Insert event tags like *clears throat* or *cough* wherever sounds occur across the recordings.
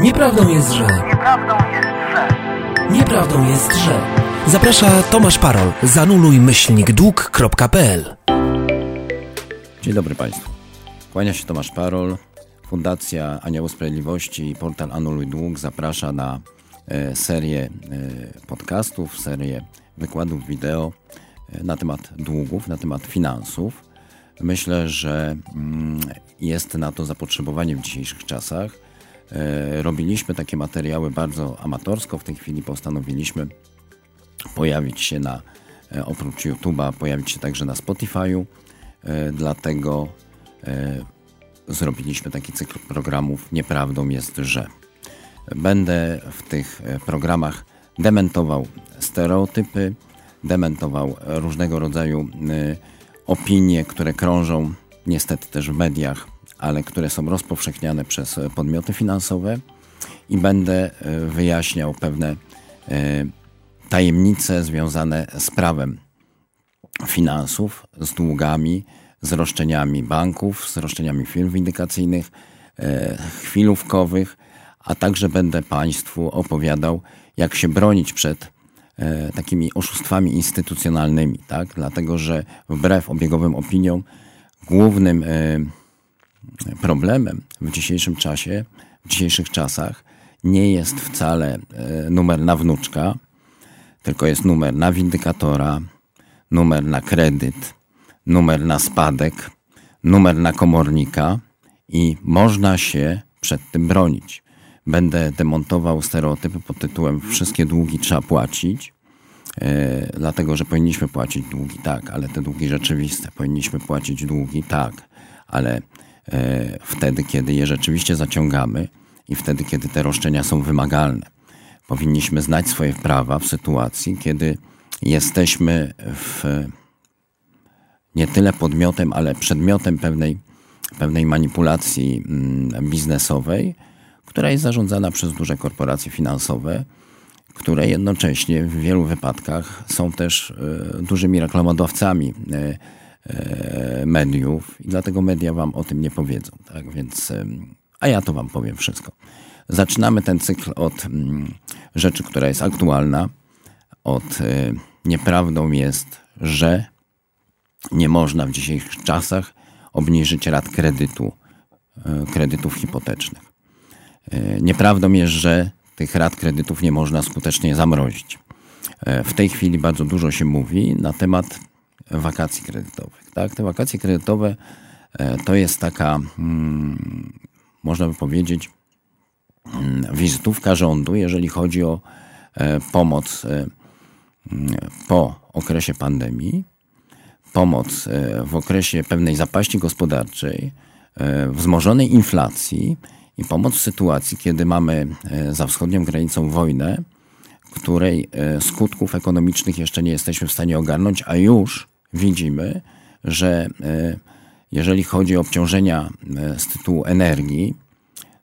Nieprawdą jest, że... Nieprawdą jest, że... Nieprawdą jest, że... Zaprasza Tomasz Parol. Zanuluj myślnik dług.pl Dzień dobry Państwu. Kłania się Tomasz Parol. Fundacja Anioły Sprawiedliwości i portal Anuluj Dług zaprasza na e, serię e, podcastów, serię wykładów wideo e, na temat długów, na temat finansów. Myślę, że mm, jest na to zapotrzebowanie w dzisiejszych czasach. E, robiliśmy takie materiały bardzo amatorsko. W tej chwili postanowiliśmy pojawić się na, e, oprócz YouTube'a, pojawić się także na Spotify'u. E, Dlatego zrobiliśmy taki cykl programów Nieprawdą jest, że. Będę w tych programach dementował stereotypy, dementował różnego rodzaju opinie, które krążą niestety też w mediach, ale które są rozpowszechniane przez e, podmioty finansowe i będę e, wyjaśniał pewne e, tajemnice związane z prawem finansów, z długami, z roszczeniami banków, z roszczeniami firm windykacyjnych, chwilówkowych, a także będę Państwu opowiadał, jak się bronić przed takimi oszustwami instytucjonalnymi, tak? Dlatego, że wbrew obiegowym opiniom, głównym problemem w dzisiejszym czasie, w dzisiejszych czasach nie jest wcale e, numer na wnuczka, tylko jest numer na windykatora, numer na kredyt, numer na spadek, numer na komornika i można się przed tym bronić. Będę demontował stereotypy pod tytułem wszystkie długi trzeba płacić, e, dlatego że powinniśmy płacić długi, tak, ale te długi rzeczywiste. Powinniśmy płacić długi, tak, ale wtedy, kiedy je rzeczywiście zaciągamy i wtedy, kiedy te roszczenia są wymagalne. Powinniśmy znać swoje prawa w sytuacji, kiedy jesteśmy w nie tyle podmiotem, ale przedmiotem pewnej, pewnej manipulacji mm, biznesowej, która jest zarządzana przez duże korporacje finansowe, które jednocześnie w wielu wypadkach są też e, dużymi reklamodawcami e, e, mediów i dlatego media wam o tym nie powiedzą. Tak? Więc, a ja to wam powiem wszystko. Zaczynamy ten cykl od mm, rzeczy, która jest aktualna, od e, nieprawdą jest, że nie można w dzisiejszych czasach obniżyć rat kredytu, e, kredytów hipotecznych. E, Nieprawdą jest, że tych rat kredytów nie można skutecznie zamrozić. E, W tej chwili bardzo dużo się mówi na temat wakacji kredytowych. Tak? Te wakacje kredytowe e, to jest taka, mm, można by powiedzieć, mm, wizytówka rządu, jeżeli chodzi o e, pomoc e, mm, po okresie pandemii, pomoc w okresie pewnej zapaści gospodarczej, wzmożonej inflacji i pomoc w sytuacji, kiedy mamy za wschodnią granicą wojnę, której skutków ekonomicznych jeszcze nie jesteśmy w stanie ogarnąć, a już widzimy, że e, jeżeli chodzi o obciążenia e, z tytułu energii,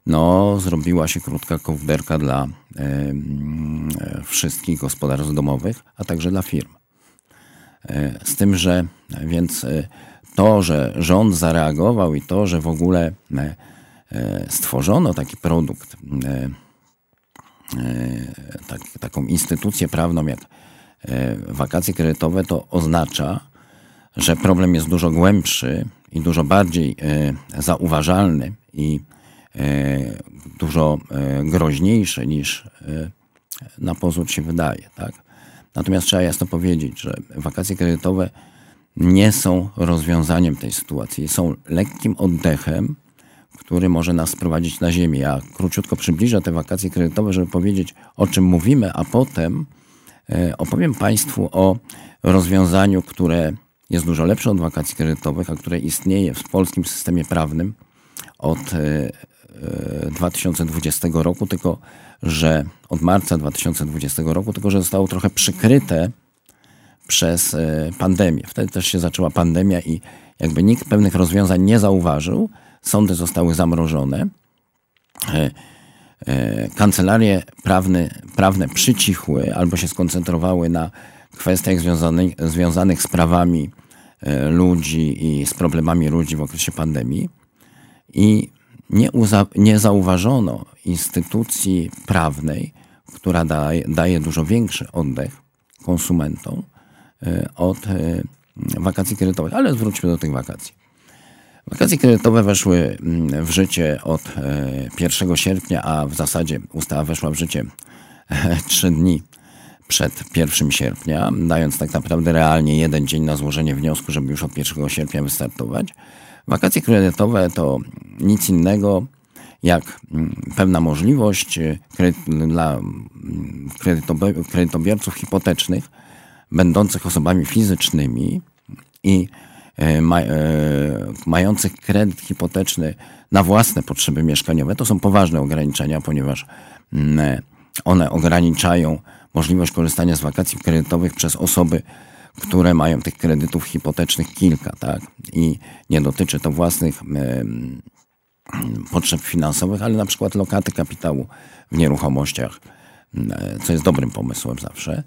no, zrobiła się krótka kołderka dla e, mm, wszystkich gospodarstw domowych, a także dla firm. Z tym, że więc to, że rząd zareagował i to, że w ogóle stworzono taki produkt, tak, taką instytucję prawną jak wakacje kredytowe, to oznacza, że problem jest dużo głębszy i dużo bardziej e, zauważalny i e, dużo e, groźniejszy niż na pozór się wydaje. Tak? Natomiast trzeba jasno powiedzieć, że wakacje kredytowe nie są rozwiązaniem tej sytuacji. Są lekkim oddechem, który może nas sprowadzić na ziemię. Ja króciutko przybliżę te wakacje kredytowe, żeby powiedzieć o czym mówimy, a potem opowiem Państwu o rozwiązaniu, które jest dużo lepsze od wakacji kredytowych, a które istnieje w polskim systemie prawnym od e, e, 2020 roku, tylko że od marca 2020 roku, tylko że zostało trochę przykryte przez e, pandemię. Wtedy też się zaczęła pandemia i jakby nikt pewnych rozwiązań nie zauważył. Sądy zostały zamrożone. E, e, Kancelarie prawne, prawne przycichły albo się skoncentrowały na kwestiach związanych, związanych z prawami e, ludzi i z problemami ludzi w okresie pandemii. I nie, nie zauważono instytucji prawnej, która daje, daje dużo większy oddech konsumentom od wakacji kredytowych. Ale zwróćmy do tych wakacji. Wakacje kredytowe weszły mm, w życie od 1 e, sierpnia, a w zasadzie ustawa weszła w życie 3 dni przed 1 sierpnia, dając tak naprawdę realnie jeden dzień na złożenie wniosku, żeby już od 1 sierpnia wystartować. Wakacje kredytowe to nic innego jak mm, pewna możliwość e, dla mm, kredytobiorców hipotecznych, będących osobami fizycznymi i ma, e, mających kredyt hipoteczny na własne potrzeby mieszkaniowe. To są poważne ograniczenia, ponieważ mm, one ograniczają możliwość korzystania z wakacji kredytowych przez osoby, które mają tych kredytów hipotecznych kilka, tak? I nie dotyczy to własnych potrzeb finansowych, ale na przykład lokaty kapitału w nieruchomościach, co jest dobrym pomysłem zawsze.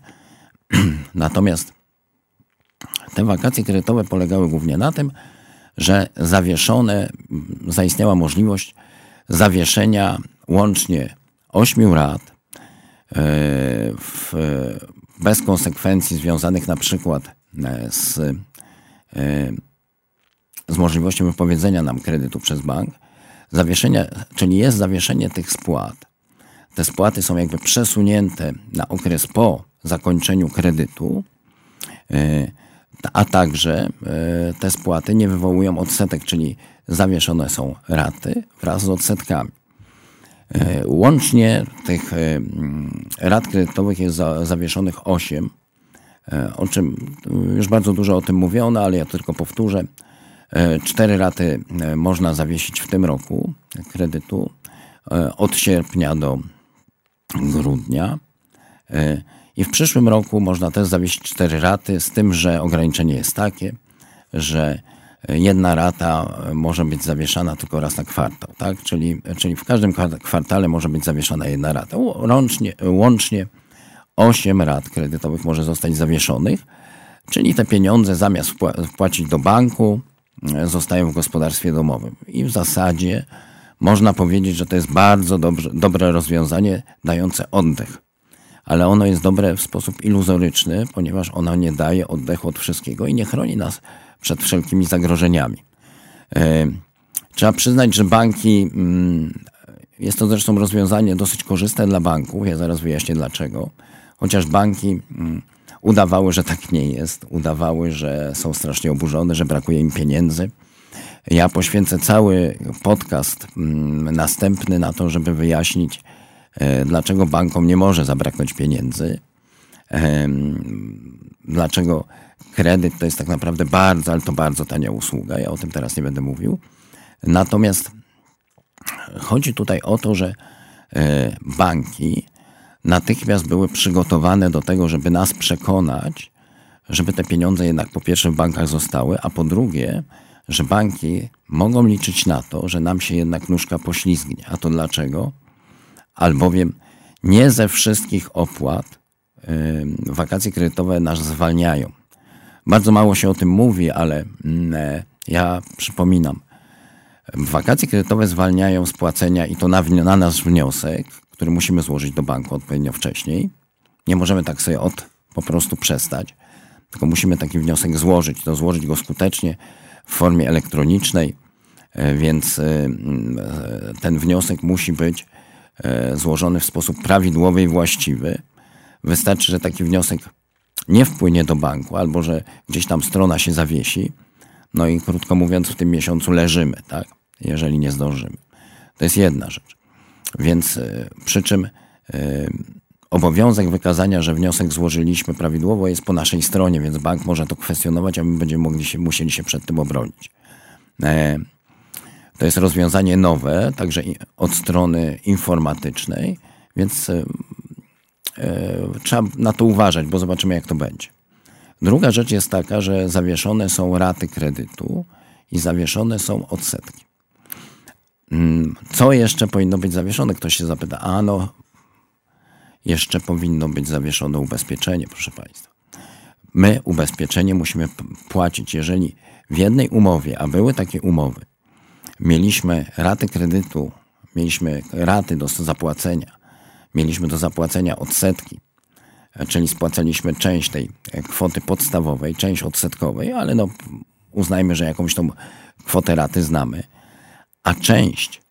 *clears throat* Natomiast te wakacje kredytowe polegały głównie na tym, że zawieszone, zaistniała możliwość zawieszenia łącznie ośmiu rat w, bez konsekwencji związanych na przykład e, z, e, z możliwością wypowiedzenia nam kredytu przez bank. Zawieszenia, czyli jest zawieszenie tych spłat. Te spłaty są jakby przesunięte na okres po zakończeniu kredytu a także e, te spłaty nie wywołują odsetek, czyli zawieszone są raty wraz z odsetkami. E, łącznie tych e, mm, rat kredytowych jest zawieszonych 8, o czym już bardzo dużo o tym mówiono, ale ja tylko powtórzę. Cztery raty można zawiesić w tym roku kredytu od sierpnia do grudnia. I w przyszłym roku można też zawiesić cztery raty, z tym, że ograniczenie jest takie, że jedna rata może być zawieszana tylko raz na kwartał, tak? Czyli, czyli w każdym kwartale może być zawieszana jedna rata. Łącznie, łącznie 8 rat kredytowych może zostać zawieszonych, czyli te pieniądze zamiast wpłacić do banku, zostają w gospodarstwie domowym. I w zasadzie można powiedzieć, że to jest bardzo dobrze, dobre rozwiązanie dające oddech ale ono jest dobre w sposób iluzoryczny, ponieważ ono nie daje oddechu od wszystkiego i nie chroni nas przed wszelkimi zagrożeniami. E, trzeba przyznać, że banki, mm, jest to zresztą rozwiązanie dosyć korzystne dla banków, ja zaraz wyjaśnię dlaczego, chociaż banki mm, udawały, że tak nie jest, udawały, że są strasznie oburzone, że brakuje im pieniędzy. Ja poświęcę cały podcast mm, następny na to, żeby wyjaśnić, E, dlaczego bankom nie może zabraknąć pieniędzy, e, dlaczego kredyt to jest tak naprawdę bardzo, ale to bardzo tania usługa. Ja o tym teraz nie będę mówił. Natomiast chodzi tutaj o to, że e, banki natychmiast były przygotowane do tego, żeby nas przekonać, żeby te pieniądze jednak po pierwsze w bankach zostały, a po drugie, że banki mogą liczyć na to, że nam się jednak nóżka poślizgnie. A to dlaczego? albowiem nie ze wszystkich opłat wakacje kredytowe nas zwalniają. Bardzo mało się o tym mówi, ale mm, e, ja przypominam. Wakacje kredytowe zwalniają z płacenia i to na, na nasz wniosek, który musimy złożyć do banku odpowiednio wcześniej. Nie możemy tak sobie od po prostu przestać, tylko musimy taki wniosek złożyć. To złożyć go skutecznie w formie elektronicznej, e, więc e, ten wniosek musi być złożony w sposób prawidłowy i właściwy. Wystarczy, że taki wniosek nie wpłynie do banku, albo że gdzieś tam strona się zawiesi. No i krótko mówiąc, w tym miesiącu leżymy, tak? Jeżeli nie zdążymy. To jest jedna rzecz. Więc e, przy czym e, obowiązek wykazania, że wniosek złożyliśmy prawidłowo jest po naszej stronie, więc bank może to kwestionować, a my będziemy mogli się, musieli się przed tym obronić. To jest rozwiązanie nowe, także od strony informatycznej, więc e, e, trzeba na to uważać, bo zobaczymy, jak to będzie. Druga rzecz jest taka, że zawieszone są raty kredytu i zawieszone są odsetki. Mm, co jeszcze powinno być zawieszone? Ktoś się zapyta, a no, jeszcze powinno być zawieszone ubezpieczenie, proszę Państwa. My ubezpieczenie musimy płacić, jeżeli w jednej umowie, a były takie umowy, mieliśmy raty kredytu mieliśmy raty do zapłacenia, mieliśmy do zapłacenia odsetki, czyli spłacaliśmy część tej kwoty podstawowej, część odsetkowej, ale no uznajmy, że jakąś tą kwotę raty znamy, a część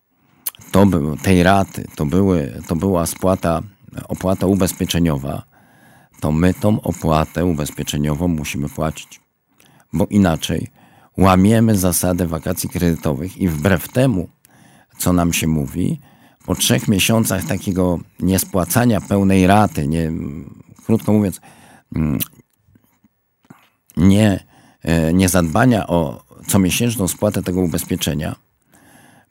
to był, tej raty to, były, to była spłata, opłata ubezpieczeniowa, to my tą opłatę ubezpieczeniową musimy płacić. Bo inaczej łamiemy zasadę wakacji kredytowych i wbrew temu, co nam się mówi, po trzech miesiącach takiego niespłacania pełnej raty, nie, krótko mówiąc, mm, nie, e, nie zadbania o comiesięczną spłatę tego ubezpieczenia,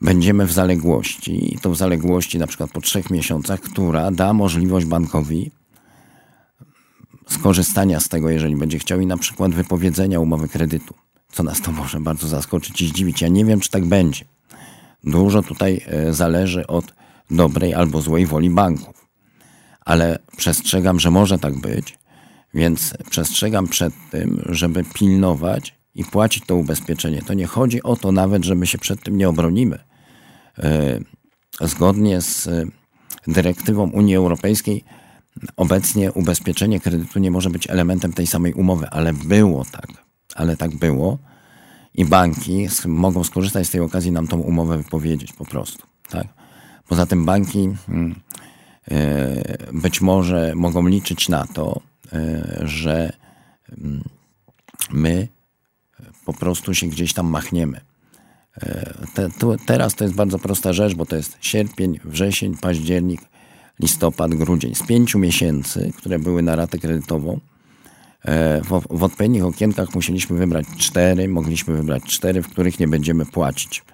będziemy w zaległości, i to w zaległości na przykład po trzech miesiącach, która da możliwość bankowi skorzystania z tego, jeżeli będzie chciał, i na przykład wypowiedzenia umowy kredytu, co nas to może bardzo zaskoczyć i zdziwić. Ja nie wiem, czy tak będzie. Dużo tutaj e, zależy od dobrej albo złej woli banków. Ale przestrzegam, że może tak być, więc przestrzegam przed tym, żeby pilnować i płacić to ubezpieczenie. To nie chodzi o to nawet, że my się przed tym nie obronimy. E, zgodnie z e, dyrektywą Unii Europejskiej obecnie ubezpieczenie kredytu nie może być elementem tej samej umowy, ale było tak. Ale tak było i banki mogą skorzystać z tej okazji nam tą umowę wypowiedzieć po prostu. Tak? Poza tym banki mm, e, być może mogą liczyć na to, że mm, my po prostu się gdzieś tam machniemy. E, te, teraz to jest bardzo prosta rzecz, bo to jest sierpień, wrzesień, październik, listopad, grudzień. Z pięciu miesięcy, które były na ratę kredytową, e, w, w odpowiednich okienkach musieliśmy wybrać cztery, mogliśmy wybrać cztery, w których nie będziemy płacić.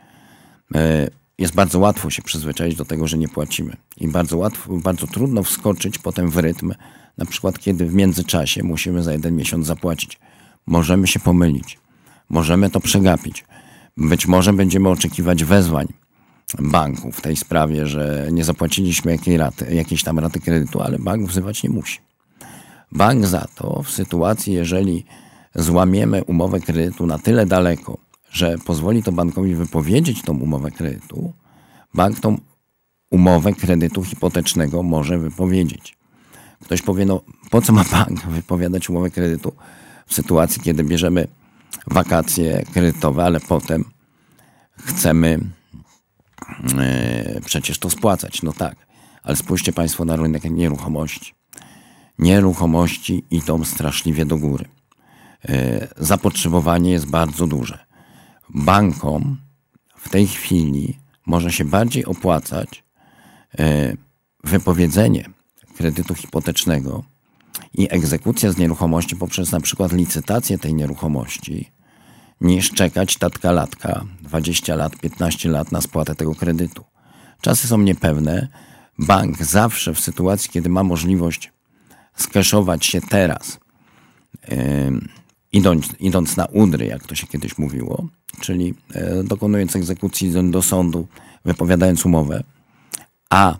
Jest bardzo łatwo się przyzwyczaić do tego, że nie płacimy. I bardzo łatwo, bardzo trudno wskoczyć potem w rytm, na przykład kiedy w międzyczasie musimy za jeden miesiąc zapłacić. Możemy się pomylić. Możemy to przegapić. Być może będziemy oczekiwać wezwań banku w tej sprawie, że nie zapłaciliśmy jakiej raty, jakiejś tam raty kredytu, ale bank wzywać nie musi. Bank za to w sytuacji, jeżeli złamiemy umowę kredytu na tyle daleko, że pozwoli to bankowi wypowiedzieć tą umowę kredytu, bank tą umowę kredytu hipotecznego może wypowiedzieć. Ktoś powie, no po co ma bank wypowiadać umowę kredytu w sytuacji, kiedy bierzemy wakacje kredytowe, ale potem chcemy yy, przecież to spłacać. No tak, ale spójrzcie Państwo na rynek nieruchomości. Nieruchomości idą straszliwie do góry. Yy, zapotrzebowanie jest bardzo duże. Bankom w tej chwili może się bardziej opłacać yy, wypowiedzenie kredytu hipotecznego i egzekucja z nieruchomości poprzez na przykład licytację tej nieruchomości, niż czekać tatka latka 20 lat, 15 lat na spłatę tego kredytu. Czasy są niepewne. Bank zawsze w sytuacji, kiedy ma możliwość skeszować się teraz, yy, idąc, idąc na udry, jak to się kiedyś mówiło, czyli yy, dokonując egzekucji do sądu, wypowiadając umowę, a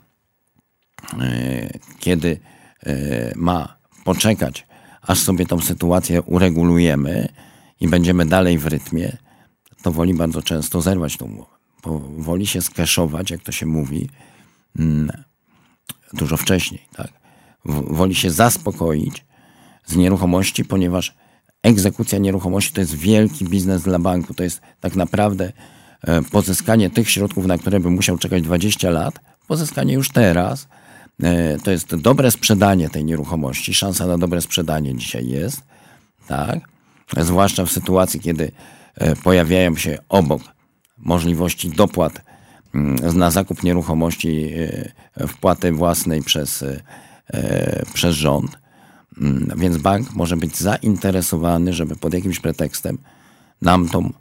yy, kiedy ma poczekać, aż sobie tą sytuację uregulujemy i będziemy dalej w rytmie, to woli bardzo często zerwać tą umowę. Woli się skeszować, jak to się mówi, mm, dużo wcześniej. Tak? Woli się zaspokoić z nieruchomości, ponieważ egzekucja nieruchomości to jest wielki biznes dla banku. To jest tak naprawdę e, pozyskanie tych środków, na które by musiał czekać 20 lat, pozyskanie już teraz – E, to jest dobre sprzedanie tej nieruchomości. Szansa na dobre sprzedanie dzisiaj jest, tak? Zwłaszcza w sytuacji, kiedy e, pojawiają się obok możliwości dopłat mm, na zakup nieruchomości wpłaty własnej przez, przez rząd. Mm, więc bank może być zainteresowany, żeby pod jakimś pretekstem nam tą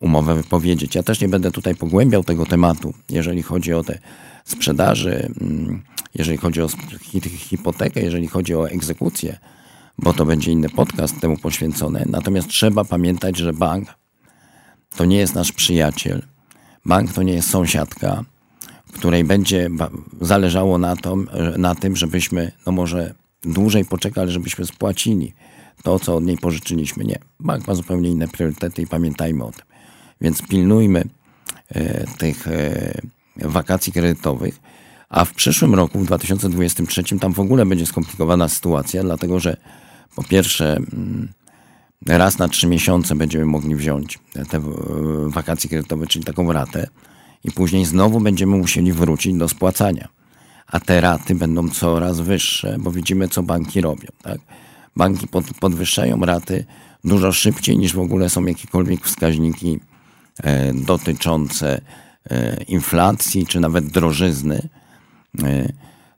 umowę wypowiedzieć. Ja też nie będę tutaj pogłębiał tego tematu, jeżeli chodzi o te sprzedaży mm, jeżeli chodzi o hipotekę, jeżeli chodzi o egzekucję, bo to będzie inny podcast temu poświęcony. Natomiast trzeba pamiętać, że bank to nie jest nasz przyjaciel. Bank to nie jest sąsiadka, której będzie zależało na, to, na tym, żebyśmy no może dłużej poczekali, żebyśmy spłacili to, co od niej pożyczyliśmy. Nie. Bank ma zupełnie inne priorytety i pamiętajmy o tym. Więc pilnujmy e, tych e, wakacji kredytowych, a w przyszłym roku, w 2023, tam w ogóle będzie skomplikowana sytuacja, dlatego że po pierwsze mm, raz na trzy miesiące będziemy mogli wziąć te wakacje kredytowe, czyli taką ratę i później znowu będziemy musieli wrócić do spłacania. A te raty będą coraz wyższe, bo widzimy, co banki robią. Tak? Banki pod, podwyższają raty dużo szybciej niż w ogóle są jakiekolwiek wskaźniki e, dotyczące e, inflacji czy nawet drożyzny. E,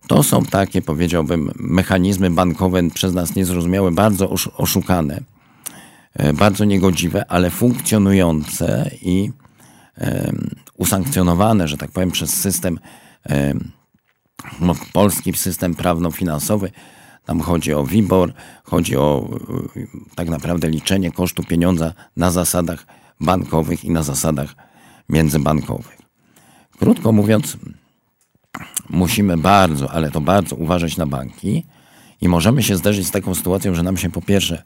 to są takie, powiedziałbym, mechanizmy bankowe przez nas niezrozumiałe, bardzo oszukane, bardzo niegodziwe, ale funkcjonujące i usankcjonowane, że tak powiem, przez system, polski system prawno-finansowy. Tam chodzi o WIBOR, chodzi o e, tak naprawdę liczenie kosztu pieniądza na zasadach bankowych i na zasadach międzybankowych. Krótko mówiąc, musimy bardzo, ale to bardzo uważać na banki i możemy się zderzyć z taką sytuacją, że nam się po pierwsze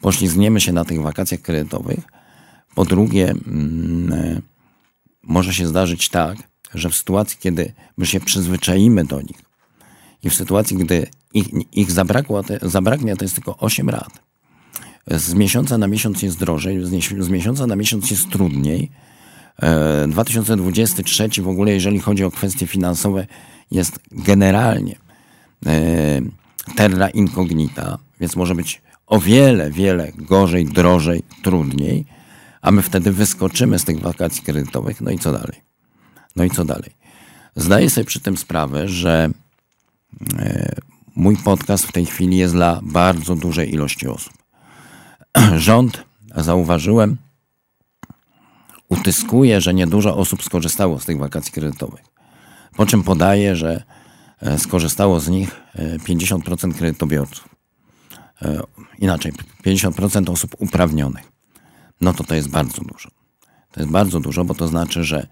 poślizgniemy się na tych wakacjach kredytowych, po drugie mm, może się zdarzyć tak, że w sytuacji, kiedy my się przyzwyczaimy do nich i w sytuacji, gdy ich, ich zabrakło, zabraknie, to jest tylko 8 lat. Z miesiąca na miesiąc jest drożej, z miesiąca na miesiąc jest trudniej. 2023 e, w ogóle, jeżeli chodzi o kwestie finansowe, jest generalnie e, terra incognita, więc może być o wiele, wiele gorzej, drożej, trudniej a my wtedy wyskoczymy z tych wakacji kredytowych. No i co dalej? No i co dalej? Zdaję sobie przy tym sprawę, że e, mój podcast w tej chwili jest dla bardzo dużej ilości osób. *clears throat* Rząd, zauważyłem, utyskuje, że niedużo osób skorzystało z tych wakacji kredytowych. Po czym podaje, że e, skorzystało z nich 50% e, kredytobiorców. Inaczej, 50% osób uprawnionych no to to jest bardzo dużo. To jest bardzo dużo, bo to znaczy, że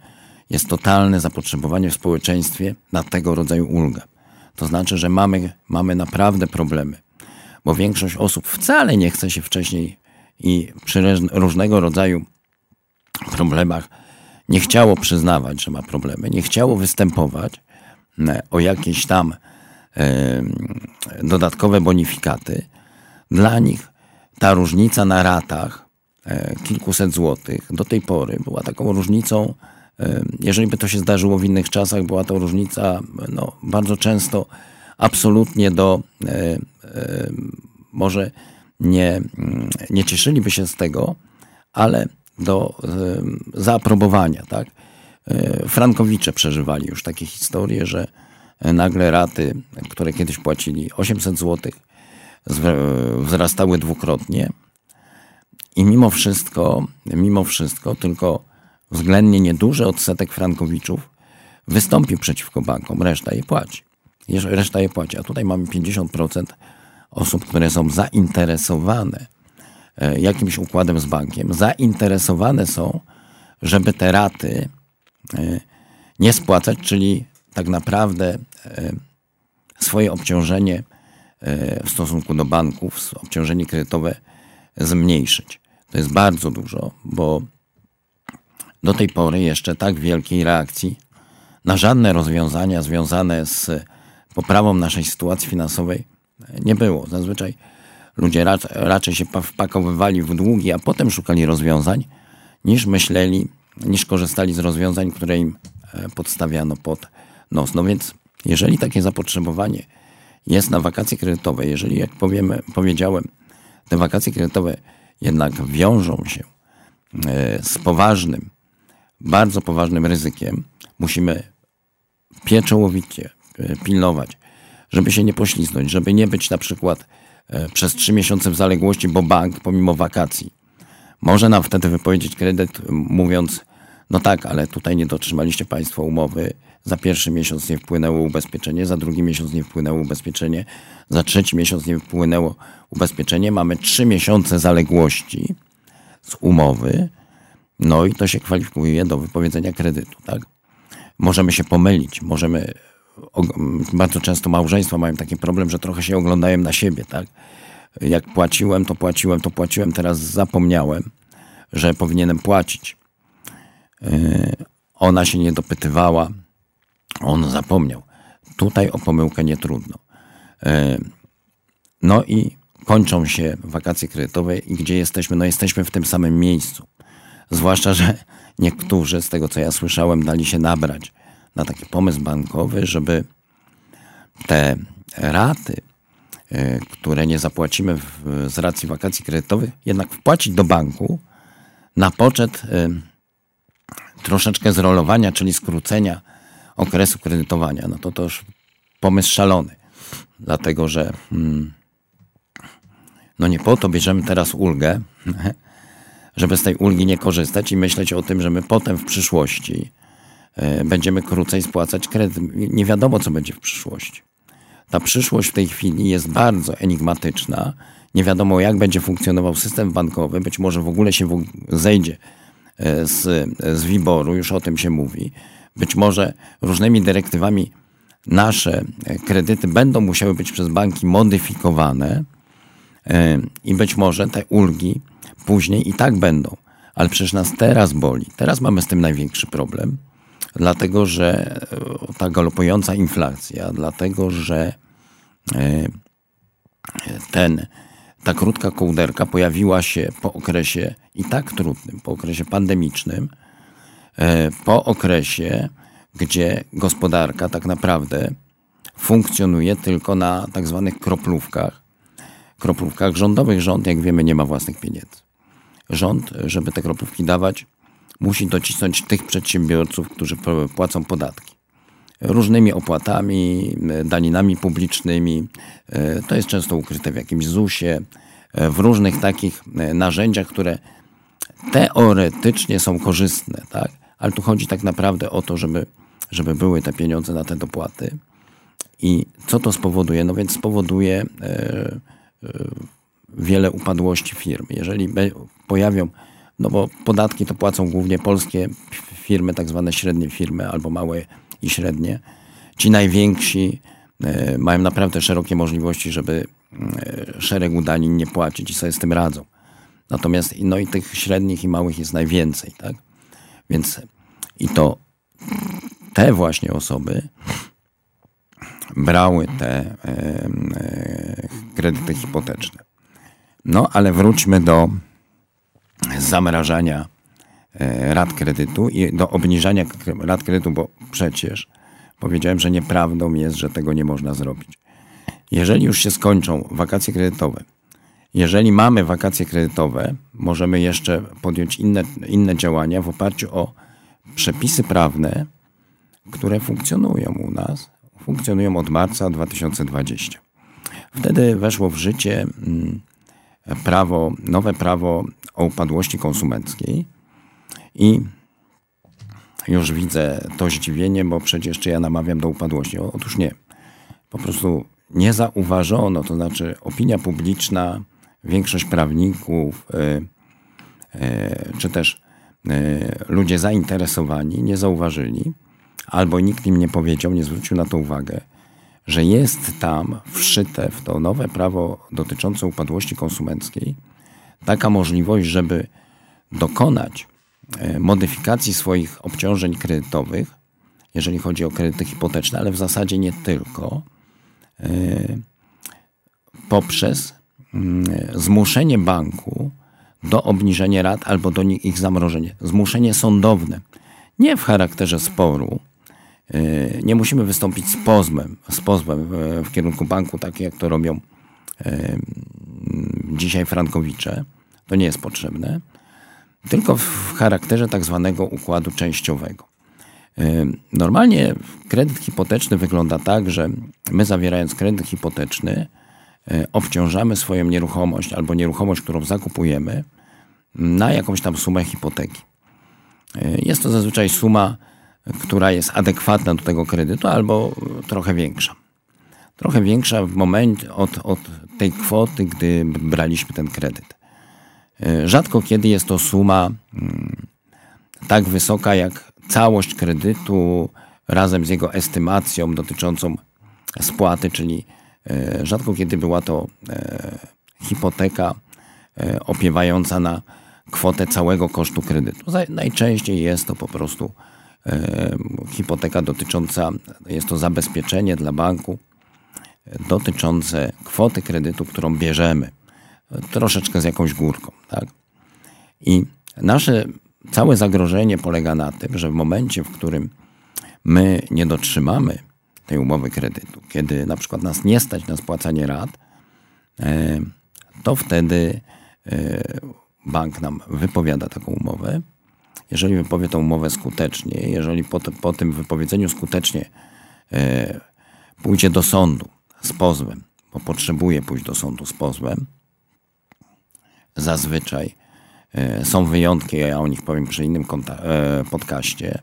jest totalne zapotrzebowanie w społeczeństwie na tego rodzaju ulgę. To znaczy, że mamy, mamy naprawdę problemy, bo większość osób wcale nie chce się wcześniej i przy różnego rodzaju problemach nie chciało przyznawać, że ma problemy, nie chciało występować e, o jakieś tam dodatkowe bonifikaty. Dla nich ta różnica na ratach E, kilkuset złotych. Do tej pory była taką różnicą, jeżeli by to się zdarzyło w innych czasach, była to różnica no, bardzo często absolutnie do, e, może nie, nie cieszyliby się z tego, ale do zaaprobowania. Tak? Frankowicze przeżywali już takie historie, że nagle raty, które kiedyś płacili 800 zł, wzrastały dwukrotnie, i mimo wszystko, mimo wszystko, tylko względnie nieduży odsetek frankowiczów wystąpił przeciwko bankom, reszta je płaci. Reszta je płaci. A tutaj mamy 50% osób, które są zainteresowane e, jakimś układem z bankiem, zainteresowane są, żeby te raty e, nie spłacać, czyli tak naprawdę e, swoje obciążenie w stosunku do banków, obciążenie kredytowe zmniejszyć. To jest bardzo dużo, bo do tej pory jeszcze tak wielkiej reakcji na żadne rozwiązania związane z poprawą naszej sytuacji finansowej nie było. Zazwyczaj ludzie raczej się wpakowywali w długi, a potem szukali rozwiązań, niż myśleli, niż korzystali z rozwiązań, które im e, podstawiano pod nos. No więc, jeżeli takie zapotrzebowanie jest na wakacje kredytowe, jeżeli, jak powiemy, powiedziałem, te wakacje kredytowe jednak wiążą się e, z poważnym, bardzo poważnym ryzykiem, musimy pieczołowicie e, pilnować, żeby się nie poślizgnąć, żeby nie być na przykład e, przez trzy miesiące w zaległości, bo bank pomimo wakacji może nam wtedy wypowiedzieć kredyt, mówiąc, no tak, ale tutaj nie dotrzymaliście Państwo umowy, za pierwszy miesiąc nie wpłynęło ubezpieczenie, za drugi miesiąc nie wpłynęło ubezpieczenie, za trzeci miesiąc nie wpłynęło ubezpieczenie. Mamy trzy miesiące zaległości z umowy, no i to się kwalifikuje do wypowiedzenia kredytu, tak? Możemy się pomylić, możemy. Bardzo często małżeństwa mają taki problem, że trochę się oglądają na siebie, tak? Jak płaciłem, to płaciłem, to płaciłem, teraz zapomniałem, że powinienem płacić. Yy, ona się nie dopytywała, On zapomniał. Tutaj o pomyłkę nie trudno. E, no i kończą się wakacje kredytowe i gdzie jesteśmy? No jesteśmy w tym samym miejscu. Zwłaszcza, że niektórzy, z tego co ja słyszałem, dali się nabrać na taki pomysł bankowy, żeby te raty, e, które nie zapłacimy z racji wakacji kredytowych, jednak wpłacić do banku na poczet y, troszeczkę zrolowania, czyli skrócenia okresu kredytowania. No to to już pomysł szalony. Dlatego, że mm, no nie po to bierzemy teraz ulgę, *laughs* żeby z tej ulgi nie korzystać i myśleć o tym, że my potem w przyszłości y, będziemy krócej spłacać kredyt. Nie wiadomo, co będzie w przyszłości. Ta przyszłość w tej chwili jest bardzo enigmatyczna. Nie wiadomo, jak będzie funkcjonował system bankowy. Być może w ogóle się zejdzie e, z, z WIBOR-u, już o tym się mówi. Być może różnymi dyrektywami nasze kredyty będą musiały być przez banki modyfikowane e, i być może te ulgi później i tak będą. Ale przecież nas teraz boli. Teraz mamy z tym największy problem dlatego że e, ta galopująca inflacja, dlatego że e, ten, ta krótka kołderka pojawiła się po okresie i tak trudnym, po okresie pandemicznym, e, po okresie, gdzie gospodarka tak naprawdę funkcjonuje tylko na tak zwanych kroplówkach, kroplówkach rządowych. Rząd, jak wiemy, nie ma własnych pieniędzy. Rząd, żeby te kroplówki dawać, musi docisnąć tych przedsiębiorców, którzy płacą podatki. Różnymi opłatami, daninami publicznymi. E, to jest często ukryte w jakimś ZUS-ie, e, w różnych takich e, narzędziach, które teoretycznie są korzystne, tak? ale tu chodzi tak naprawdę o to, żeby, żeby były te pieniądze na te dopłaty. I co to spowoduje? No więc spowoduje e, e, wiele upadłości firm. Jeżeli pojawią no bo podatki to płacą głównie polskie firmy, tak zwane średnie firmy albo małe i średnie. Ci najwięksi e, mają naprawdę szerokie możliwości, żeby e, szeregu danin nie płacić i sobie z tym radzą. Natomiast no i tych średnich i małych jest najwięcej, tak? Więc i to te właśnie osoby brały te e, kredyty hipoteczne. No ale wróćmy do zamrażania e, rat kredytu i do obniżania rat kredytu, bo przecież powiedziałem, że nieprawdą jest, że tego nie można zrobić. Jeżeli już się skończą wakacje kredytowe, jeżeli mamy wakacje kredytowe, możemy jeszcze podjąć inne, inne działania w oparciu o przepisy prawne, które funkcjonują u nas, funkcjonują od marca 2020. Wtedy weszło w życie mm, prawo, nowe prawo o upadłości konsumenckiej i już widzę to zdziwienie, bo przecież czy ja namawiam do upadłości? Otóż nie. Po prostu nie zauważono, to znaczy opinia publiczna, większość prawników, yy, yy, czy też yy, ludzie zainteresowani nie zauważyli, albo nikt im nie powiedział, nie zwrócił na to uwagę, że jest tam wszyte w to nowe prawo dotyczące upadłości konsumenckiej taka możliwość, żeby dokonać e, modyfikacji swoich obciążeń kredytowych, jeżeli chodzi o kredyty hipoteczne, ale w zasadzie nie tylko, e, poprzez mm, zmuszenie banku do obniżenia rat albo do ich zamrożenia. Zmuszenie sądowne. Nie w charakterze sporu, nie musimy wystąpić z pozwem, z pozwem w kierunku banku, tak jak to robią e, dzisiaj frankowicze. To nie jest potrzebne. Tylko w charakterze tak zwanego układu częściowego. E, normalnie kredyt hipoteczny wygląda tak, że my zawierając kredyt hipoteczny obciążamy swoją nieruchomość albo nieruchomość, którą zakupujemy na jakąś tam sumę hipoteki. Jest to zazwyczaj suma która jest adekwatna do tego kredytu, albo trochę większa. Trochę większa w momencie od, od tej kwoty, gdy braliśmy ten kredyt. E, rzadko kiedy jest to suma mm, tak wysoka jak całość kredytu razem z jego estymacją dotyczącą spłaty, czyli e, rzadko kiedy była to e, hipoteka opiewająca na kwotę całego kosztu kredytu. Najczęściej jest to po prostu hipoteka dotycząca, jest to zabezpieczenie dla banku dotyczące kwoty kredytu, którą bierzemy. Troszeczkę z jakąś górką. Tak? I nasze całe zagrożenie polega na tym, że w momencie, w którym my nie dotrzymamy tej umowy kredytu, kiedy na przykład nas nie stać na spłacanie rat, e, to wtedy e, bank nam wypowiada taką umowę. Jeżeli wypowie tę umowę skutecznie, jeżeli po, po tym wypowiedzeniu skutecznie e, pójdzie do sądu z pozwem, bo potrzebuje pójść do sądu z pozwem, zazwyczaj są wyjątki, ja o nich powiem przy innym podcaście,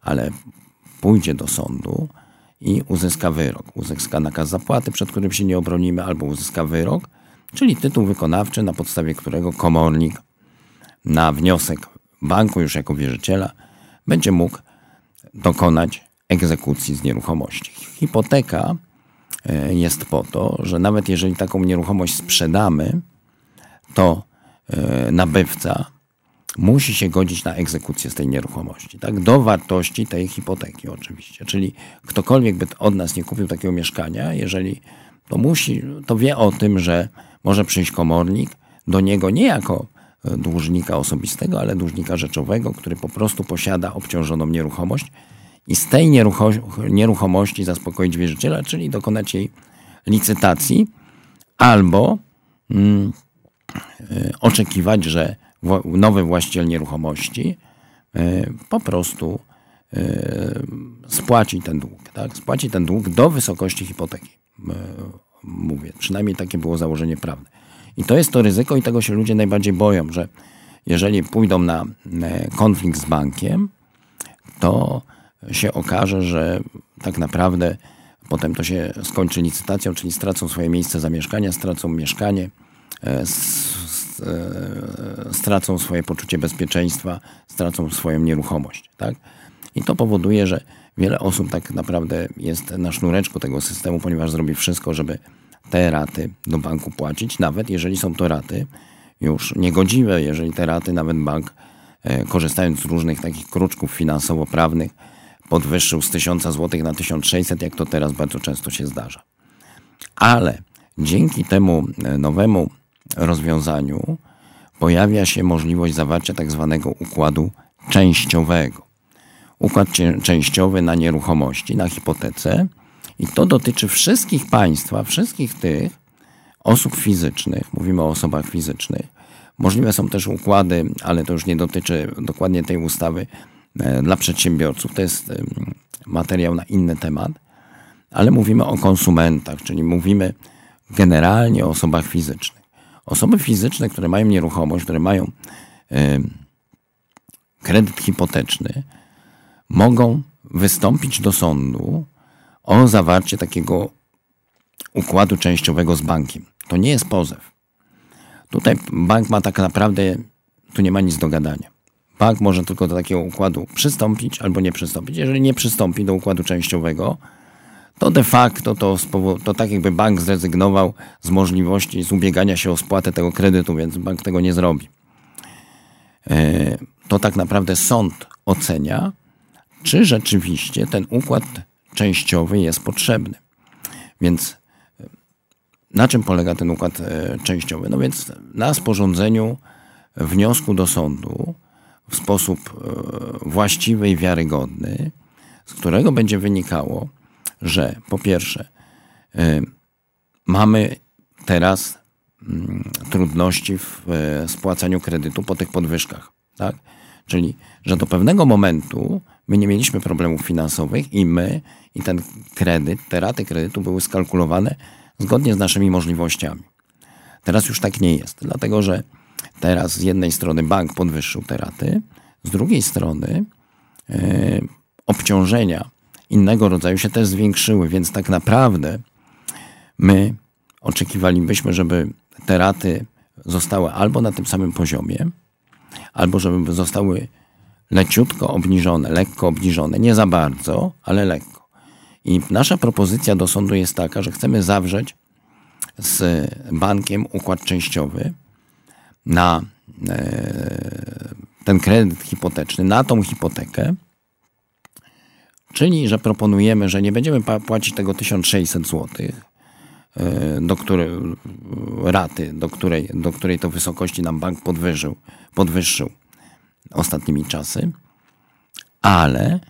ale pójdzie do sądu i uzyska wyrok. Uzyska nakaz zapłaty, przed którym się nie obronimy, albo uzyska wyrok, czyli tytuł wykonawczy, na podstawie którego komornik na wniosek banku już jako wierzyciela będzie mógł dokonać egzekucji z nieruchomości. Hipoteka e, jest po to, że nawet jeżeli taką nieruchomość sprzedamy, to e, nabywca musi się godzić na egzekucję z tej nieruchomości, tak? Do wartości tej hipoteki oczywiście. Czyli ktokolwiek by od nas nie kupił takiego mieszkania, jeżeli to musi, to wie o tym, że może przyjść komornik do niego nie jako dłużnika osobistego, ale dłużnika rzeczowego, który po prostu posiada obciążoną nieruchomość i z tej nieruchomości zaspokoić wierzyciela, czyli dokonać jej licytacji albo mm, y, oczekiwać, że nowy właściciel nieruchomości e, po prostu e, spłaci ten dług. Tak? Spłaci ten dług do wysokości hipoteki. E, mówię, przynajmniej takie było założenie prawne. I to jest to ryzyko i tego się ludzie najbardziej boją, że jeżeli pójdą na konflikt z bankiem, to się okaże, że tak naprawdę potem to się skończy licytacją, czyli stracą swoje miejsce zamieszkania, stracą mieszkanie, E, stracą swoje poczucie bezpieczeństwa, stracą swoją nieruchomość. Tak? I to powoduje, że wiele osób tak naprawdę jest na sznureczku tego systemu, ponieważ zrobi wszystko, żeby te raty do banku płacić, nawet jeżeli są to raty już niegodziwe, jeżeli te raty nawet bank, e, korzystając z różnych takich kruczków finansowo-prawnych, podwyższył z 1000 zł na 1600, jak to teraz bardzo często się zdarza. Ale dzięki temu e, nowemu rozwiązaniu pojawia się możliwość zawarcia tak zwanego układu częściowego. Układ częściowy na nieruchomości, na hipotece i to dotyczy wszystkich państwa, wszystkich tych osób fizycznych, mówimy o osobach fizycznych. Możliwe są też układy, ale to już nie dotyczy dokładnie tej ustawy e, dla przedsiębiorców. To jest materiał na inny temat, ale mówimy o konsumentach, czyli mówimy generalnie o osobach fizycznych. Osoby fizyczne, które mają nieruchomość, które mają kredyt hipoteczny, mogą wystąpić do sądu o zawarcie takiego układu częściowego z bankiem. To nie jest pozew. Tutaj bank ma tak naprawdę, tu nie ma nic do gadania. Bank może tylko do takiego układu przystąpić albo nie przystąpić. Jeżeli nie przystąpi do układu częściowego, to de facto to, to tak jakby bank zrezygnował z możliwości z ubiegania się o spłatę tego kredytu, więc bank tego nie zrobi. E, to tak naprawdę sąd ocenia, czy rzeczywiście ten układ częściowy jest potrzebny. Więc e, na czym polega ten układ e, częściowy? No więc na sporządzeniu wniosku do sądu w sposób właściwy i wiarygodny, z którego będzie wynikało, że po pierwsze, mamy teraz mm, trudności w spłacaniu kredytu po tych podwyżkach. Tak? Czyli, że do pewnego momentu my nie mieliśmy problemów finansowych i my i ten kredyt, te raty kredytu były skalkulowane zgodnie z naszymi możliwościami. Teraz już tak nie jest, dlatego że teraz z jednej strony bank podwyższył te raty, z drugiej strony yy, obciążenia innego rodzaju się też zwiększyły, więc tak naprawdę my oczekiwalibyśmy, żeby te raty zostały albo na tym samym poziomie, albo żeby zostały leciutko obniżone, lekko obniżone, nie za bardzo, ale lekko. I nasza propozycja do sądu jest taka, że chcemy zawrzeć z bankiem układ częściowy na e, ten kredyt hipoteczny, na tą hipotekę, Czyli, że proponujemy, że nie będziemy płacić tego 1600 zł, do której, raty, do której, do której to wysokości nam bank podwyżył, podwyższył ostatnimi czasy, ale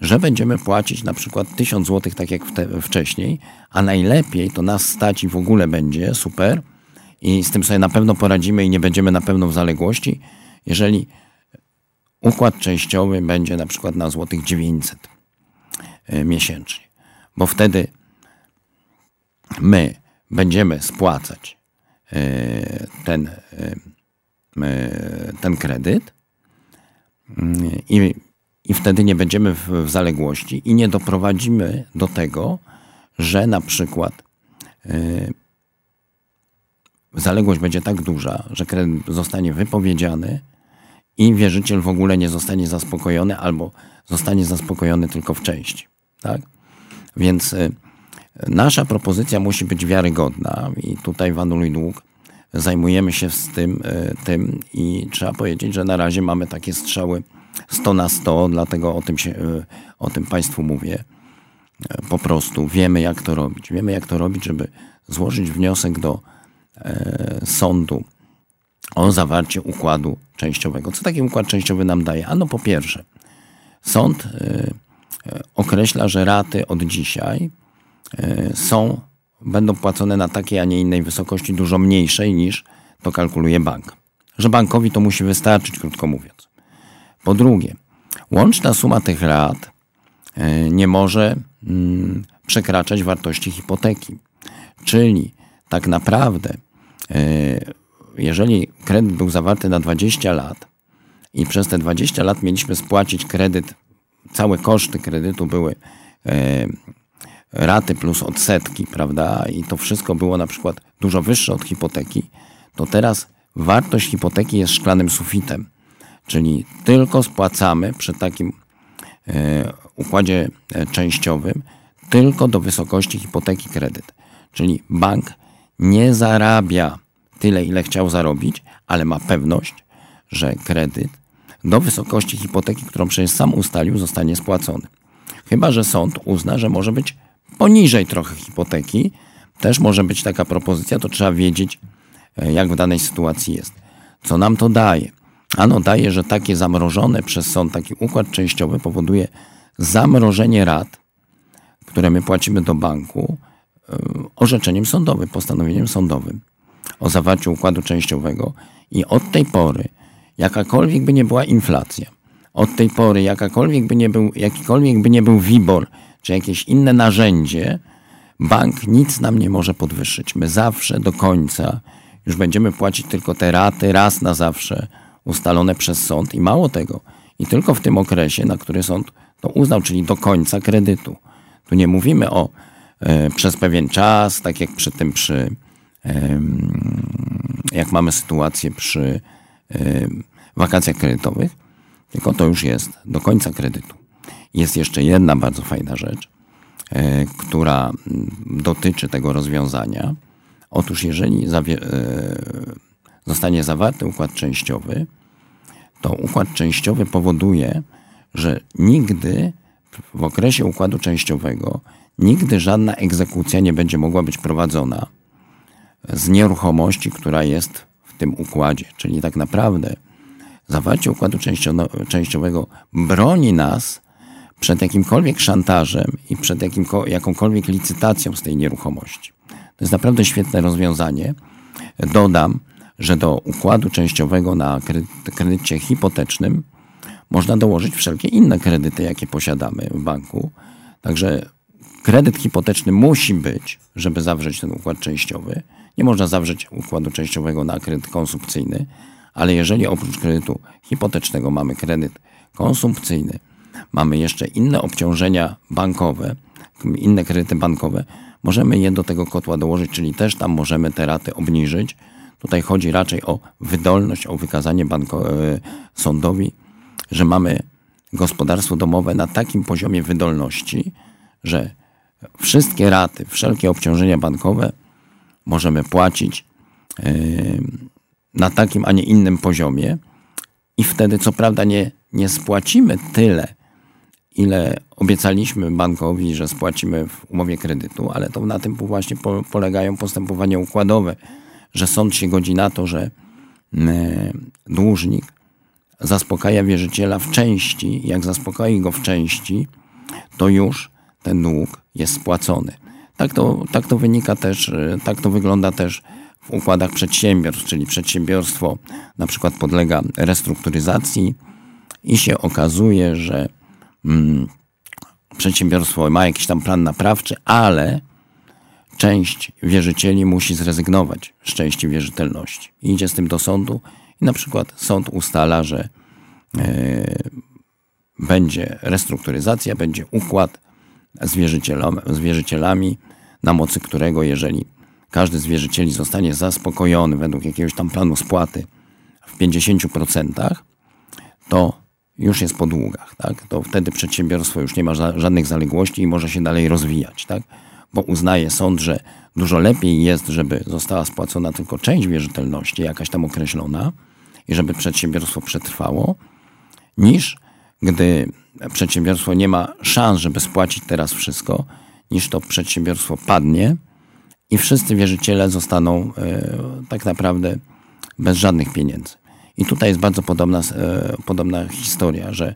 że będziemy płacić na przykład 1000 zł tak jak wcześniej, a najlepiej to nas stać i w ogóle będzie super i z tym sobie na pewno poradzimy i nie będziemy na pewno w zaległości, jeżeli układ częściowy będzie na przykład na złotych 900 e, miesięcznie, bo wtedy my będziemy spłacać e, ten, e, ten kredyt mm, i i wtedy nie będziemy w, w zaległości i nie doprowadzimy do tego, że na przykład zaległość będzie tak duża, że kredyt zostanie wypowiedziany i wierzyciel w ogóle nie zostanie zaspokojony albo zostanie zaspokojony tylko w części. Tak? Więc nasza propozycja musi być wiarygodna i tutaj w Anuluj Dług zajmujemy się z tym, yy, tym i trzeba powiedzieć, że na razie mamy takie strzały 100 na 100, dlatego o tym, się, e, o tym Państwu mówię. E, po prostu wiemy, jak to robić. Wiemy, jak to robić, żeby złożyć wniosek do e, sądu o zawarcie układu częściowego. Co taki układ częściowy nam daje? Ano po pierwsze, sąd e, określa, że raty od dzisiaj e, są, będą płacone na takiej, a nie innej wysokości, dużo mniejszej niż to kalkuluje bank. Że bankowi to musi wystarczyć, krótko mówiąc. Po drugie, łączna suma tych rat e, nie może mm, przekraczać wartości hipoteki. Czyli tak naprawdę, e, jeżeli kredyt był zawarty na 20 lat i przez te 20 lat mieliśmy spłacić kredyt, całe koszty kredytu były raty plus odsetki, prawda? I to wszystko było na przykład dużo wyższe od hipoteki, to teraz wartość hipoteki jest szklanym sufitem. Czyli tylko spłacamy przy takim e, układzie e, częściowym tylko do wysokości hipoteki kredyt. Czyli bank nie zarabia tyle, ile chciał zarobić, ale ma pewność, że kredyt do wysokości hipoteki, którą przecież sam ustalił, zostanie spłacony. Chyba, że sąd uzna, że może być poniżej trochę hipoteki. Też może być taka propozycja, to trzeba wiedzieć, e, jak w danej sytuacji jest. Co nam to daje? Ano daje, że takie zamrożone przez sąd, taki układ częściowy powoduje zamrożenie rat, które my płacimy do banku e, orzeczeniem sądowym, postanowieniem sądowym o zawarciu układu częściowego i od tej pory jakakolwiek by nie była inflacja, od tej pory jakakolwiek by nie był, jakikolwiek by nie był WIBOR, czy jakieś inne narzędzie, bank nic nam nie może podwyższyć. My zawsze do końca już będziemy płacić tylko te raty raz na zawsze ustalone przez sąd i mało tego, i tylko w tym okresie, na który sąd to uznał, czyli do końca kredytu. Tu nie mówimy o e, przez pewien czas, tak jak przy tym przy jak mamy sytuację przy e, wakacjach kredytowych, tylko to już jest do końca kredytu. Jest jeszcze jedna bardzo fajna rzecz, e, która dotyczy tego rozwiązania. Otóż jeżeli e, zostanie zawarty układ częściowy, to układ częściowy powoduje, że nigdy w okresie układu częściowego nigdy żadna egzekucja nie będzie mogła być prowadzona z nieruchomości, która jest w tym układzie. Czyli tak naprawdę zawarcie układu częściowego broni nas przed jakimkolwiek szantażem i przed jakąkolwiek licytacją z tej nieruchomości. To jest naprawdę świetne rozwiązanie. Dodam, że do układu częściowego na kredycie hipotecznym można dołożyć wszelkie inne kredyty, jakie posiadamy w banku. Także kredyt hipoteczny musi być, żeby zawrzeć ten układ częściowy. Nie można zawrzeć układu częściowego na kredyt konsumpcyjny, ale jeżeli oprócz kredytu hipotecznego mamy kredyt konsumpcyjny, mamy jeszcze inne obciążenia bankowe, inne kredyty bankowe, możemy je do tego kotła dołożyć, czyli też tam możemy te raty obniżyć. Tutaj chodzi raczej o wydolność, o wykazanie banko, e, sądowi, że mamy gospodarstwo domowe na takim poziomie wydolności, że wszystkie raty, wszelkie obciążenia bankowe możemy płacić e, na takim, a nie innym poziomie. I wtedy co prawda nie, nie spłacimy tyle, ile obiecaliśmy bankowi, że spłacimy w umowie kredytu, ale to na tym właśnie polegają postępowania układowe, że sąd się godzi na to, że dłużnik zaspokaja wierzyciela w części, jak zaspokoi go w części, to już ten dług jest spłacony. Tak to, tak to wynika też, e, tak to wygląda też w układach przedsiębiorstw, czyli przedsiębiorstwo na przykład podlega restrukturyzacji i się okazuje, że przedsiębiorstwo ma jakiś tam plan naprawczy, ale część wierzycieli musi zrezygnować z części wierzytelności. Idzie z tym do sądu i na przykład sąd ustala, że e, będzie restrukturyzacja, będzie układ z, z wierzycielami, na mocy którego jeżeli każdy z wierzycieli zostanie zaspokojony według jakiegoś tam planu spłaty w 50%, to już jest po długach, tak? To wtedy przedsiębiorstwo już nie ma żadnych zaległości i może się dalej rozwijać, tak? Bo uznaje sąd, że dużo lepiej jest, żeby została spłacona tylko część wierzytelności, jakaś tam określona, i żeby przedsiębiorstwo przetrwało, niż gdy przedsiębiorstwo nie ma szans, żeby spłacić teraz wszystko, niż to przedsiębiorstwo padnie i wszyscy wierzyciele zostaną e, tak naprawdę bez żadnych pieniędzy. I tutaj jest bardzo podobna, e, podobna historia, że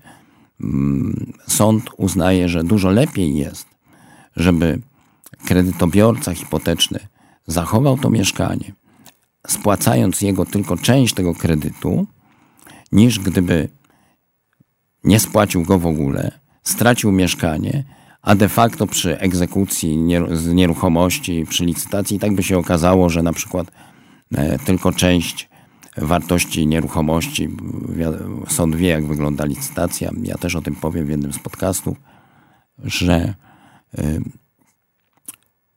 mm, sąd uznaje, że dużo lepiej jest, żeby kredytobiorca hipoteczny zachował to mieszkanie, spłacając jego tylko część tego kredytu, niż gdyby nie spłacił go w ogóle, stracił mieszkanie, a de facto przy egzekucji z nieruchomości, przy licytacji, tak by się okazało, że na przykład e, tylko część wartości nieruchomości, sąd wie jak wygląda licytacja, ja też o tym powiem w jednym z podcastów, że e,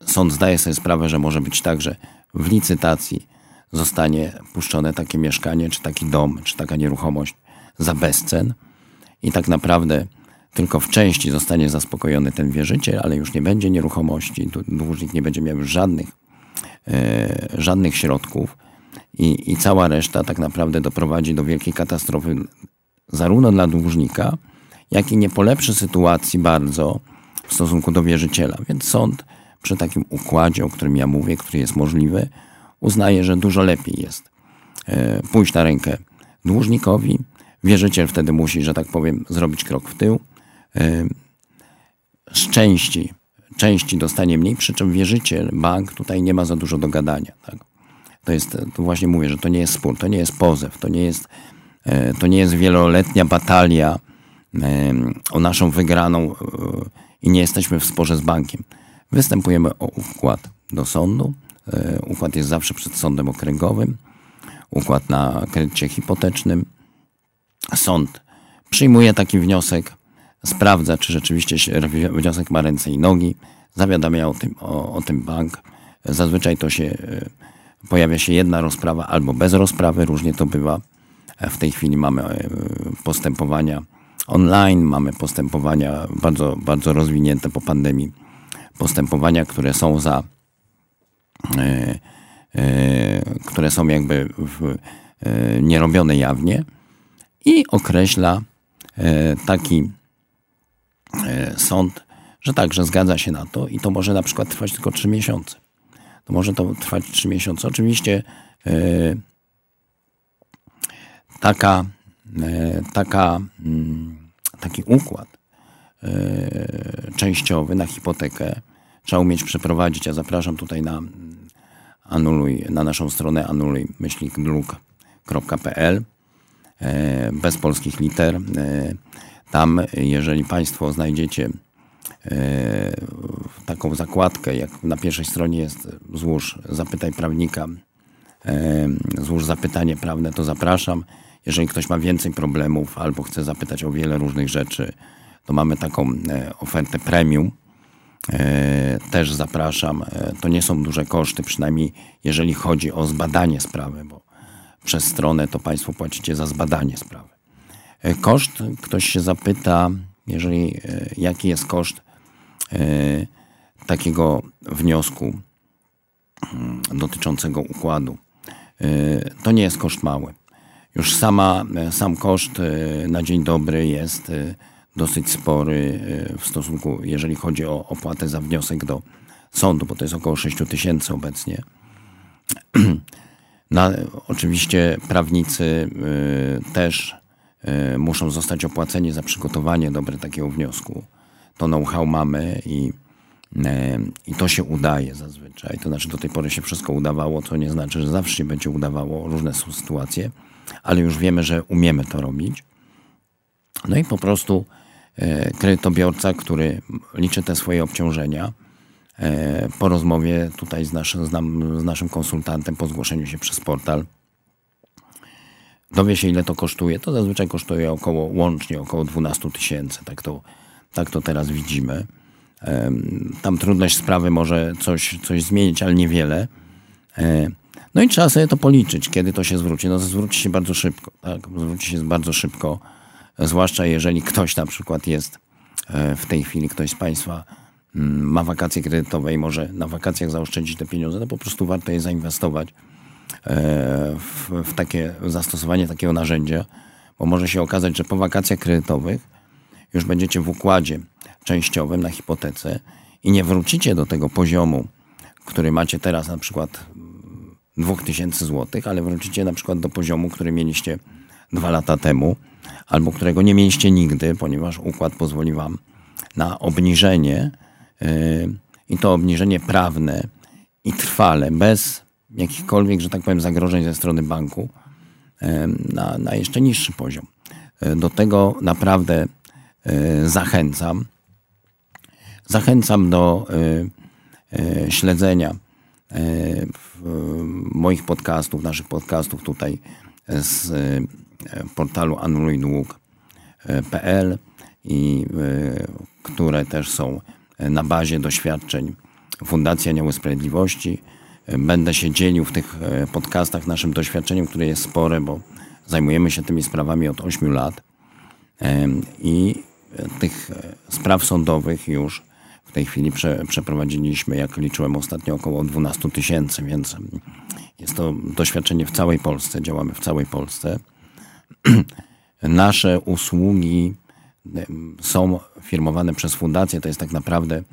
sąd zdaje sobie sprawę, że może być tak, że w licytacji zostanie puszczone takie mieszkanie, czy taki dom, czy taka nieruchomość za bezcen. I tak naprawdę tylko w części zostanie zaspokojony ten wierzyciel, ale już nie będzie nieruchomości, dłużnik nie będzie miał żadnych, e, żadnych środków i, i cała reszta tak naprawdę doprowadzi do wielkiej katastrofy zarówno dla dłużnika, jak i nie polepszy sytuacji bardzo w stosunku do wierzyciela. Więc sąd przy takim układzie, o którym ja mówię, który jest możliwy, uznaje, że dużo lepiej jest e, pójść na rękę dłużnikowi. Wierzyciel wtedy musi, że tak powiem, zrobić krok w tył. E, z części, części dostanie mniej, przy czym wierzyciel, bank tutaj nie ma za dużo do gadania. Tak? To jest, to właśnie mówię, że to nie jest spór, to nie jest pozew, to nie jest, e, to nie jest wieloletnia batalia o naszą wygraną i nie jesteśmy w sporze z bankiem. Występujemy o układ do sądu, E, układ jest zawsze przed sądem okręgowym, układ na kredycie hipotecznym. Sąd przyjmuje taki wniosek, sprawdza, czy rzeczywiście wniosek ma ręce i nogi, zawiadamia o tym, o, o tym bank. Zazwyczaj to się e, pojawia się jedna rozprawa albo bez rozprawy, różnie to bywa. E, w tej chwili mamy postępowania online, mamy postępowania bardzo, bardzo rozwinięte po pandemii, postępowania, które są za E, e, które są jakby w, e, nierobione jawnie i określa taki sąd, że tak, że zgadza się na to i to może na przykład trwać tylko 3 miesiące. To może to trwać 3 miesiące. Oczywiście taka, taka, mm, taki układ częściowy na hipotekę trzeba umieć przeprowadzić. Ja zapraszam tutaj na anuluj, na naszą stronę anuluj e, bez polskich liter. E, tam, jeżeli Państwo znajdziecie e, taką zakładkę, jak na pierwszej stronie jest złóż zapytaj prawnika, złóż zapytanie prawne, to zapraszam. Jeżeli ktoś ma więcej problemów albo chce zapytać o wiele różnych rzeczy, to mamy taką ofertę premium, E, też zapraszam. E, to nie są duże koszty, przynajmniej jeżeli chodzi o zbadanie sprawy, bo przez stronę to Państwo płacicie za zbadanie sprawy. E, koszt, ktoś się zapyta, jeżeli jaki jest koszt takiego wniosku mm, dotyczącego układu. To nie jest koszt mały. Już sama, sam koszt na dzień dobry jest dosyć spory w stosunku, jeżeli chodzi o opłatę za wniosek do sądu, bo to jest około 6 tysięcy obecnie. *clears throat* Na, oczywiście prawnicy też muszą zostać opłaceni za przygotowanie dobre takiego wniosku. To know-how mamy i i to się udaje zazwyczaj. To znaczy, do tej pory się wszystko udawało, co nie znaczy, że zawsze się będzie udawało. Różne są sytuacje, ale już wiemy, że umiemy to robić. No i po prostu e, kredytobiorca, który liczy te swoje obciążenia, e, po rozmowie tutaj z, naszy, z, nam, z naszym konsultantem, po zgłoszeniu się przez portal, dowie się, ile to kosztuje. To zazwyczaj kosztuje około, łącznie około 12 tysięcy. Tak to, tak to teraz widzimy. Tam trudność sprawy może coś, coś zmienić, ale niewiele. E, no i trzeba sobie to policzyć, kiedy to się zwróci. No zwróci się bardzo szybko, tak? Zwróci się bardzo szybko, zwłaszcza jeżeli ktoś na przykład jest e, w tej chwili, ktoś z Państwa mm, ma wakacje kredytowe i może na wakacjach zaoszczędzić te pieniądze, to po prostu warto je zainwestować e, w, w takie zastosowanie takiego narzędzia, bo może się okazać, że po wakacjach kredytowych już będziecie w układzie częściowym na hipotece i nie wrócicie do tego poziomu, który macie teraz na przykład 2000 zł, ale wrócicie na przykład do poziomu, który mieliście dwa lata temu, albo którego nie mieliście nigdy, ponieważ układ pozwoli wam na obniżenie yy, i to obniżenie prawne i trwale, bez jakichkolwiek, że tak powiem, zagrożeń ze strony banku yy, na, na jeszcze niższy poziom. Yy, do tego naprawdę zachęcam. Zachęcam do y, y, śledzenia moich podcastów, naszych podcastów tutaj z portalu anulujdług.pl i które też są na bazie doświadczeń Fundacji Anioły Sprawiedliwości. Będę się dzielił w tych podcastach naszym doświadczeniem, które jest spore, bo zajmujemy się tymi sprawami od 8 lat i tych spraw sądowych już w tej chwili prze, przeprowadziliśmy, jak liczyłem ostatnio, około 12 tysięcy, więc jest to doświadczenie w całej Polsce, działamy w całej Polsce. *clears throat* Nasze usługi są firmowane przez fundację, to jest tak naprawdę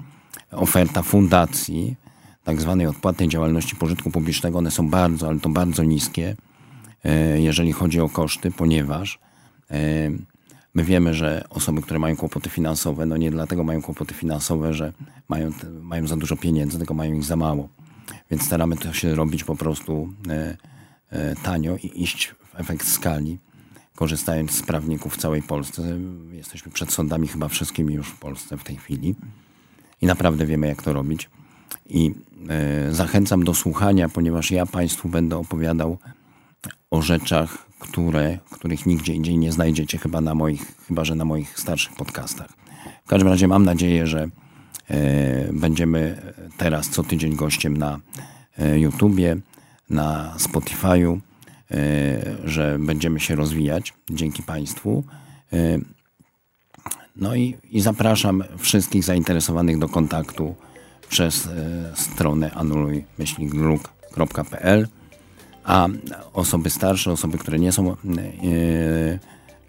oferta fundacji, tak zwanej odpłatnej działalności pożytku publicznego. One są bardzo, ale to bardzo niskie, e, jeżeli chodzi o koszty, ponieważ e, My wiemy, że osoby, które mają kłopoty finansowe, no nie dlatego mają kłopoty finansowe, że mają, mają za dużo pieniędzy, tylko mają ich za mało. Więc staramy to się robić po prostu e, e, tanio i iść w efekt skali, korzystając z prawników w całej Polsce. Jesteśmy przed sądami chyba wszystkimi już w Polsce w tej chwili i naprawdę wiemy, jak to robić. I e, zachęcam do słuchania, ponieważ ja Państwu będę opowiadał o rzeczach, które, których nigdzie indziej nie znajdziecie, chyba, na moich, chyba że na moich starszych podcastach. W każdym razie mam nadzieję, że e, będziemy teraz co tydzień gościem na e, YouTubie, na Spotify'u, e, że będziemy się rozwijać dzięki Państwu. No i, i zapraszam wszystkich zainteresowanych do kontaktu przez stronę anuluj-gluk.pl a osoby starsze, osoby, które nie są e,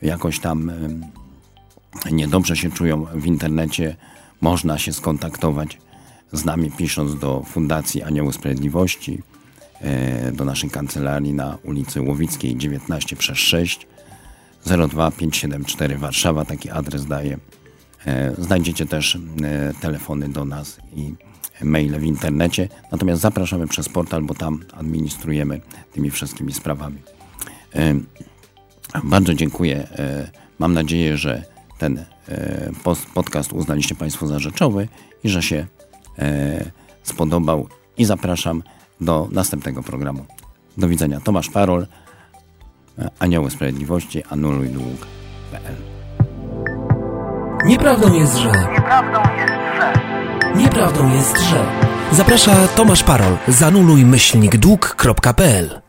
jakoś tam e, niedobrze się czują w internecie, można się skontaktować z nami pisząc do Fundacji Anioły Sprawiedliwości, e, do naszej kancelarii na ulicy Łowickiej 19 przez 6 02574 Warszawa, taki adres daje. Znajdziecie też telefony do nas i maile w internecie. Natomiast zapraszamy przez portal, bo tam administrujemy tymi wszystkimi sprawami. Bardzo dziękuję. E, mam nadzieję, że ten e, podcast uznaliście Państwo za rzeczowy i że się e, spodobał. I zapraszam do następnego programu. Do widzenia. Tomasz Parol, Anioły Sprawiedliwości, anuluj dług.pl Nieprawdą jest, że... Nieprawdą jest, że... Nieprawdą jest, że... Zaprasza Tomasz Parol. Zanuluj myślnik dług.pl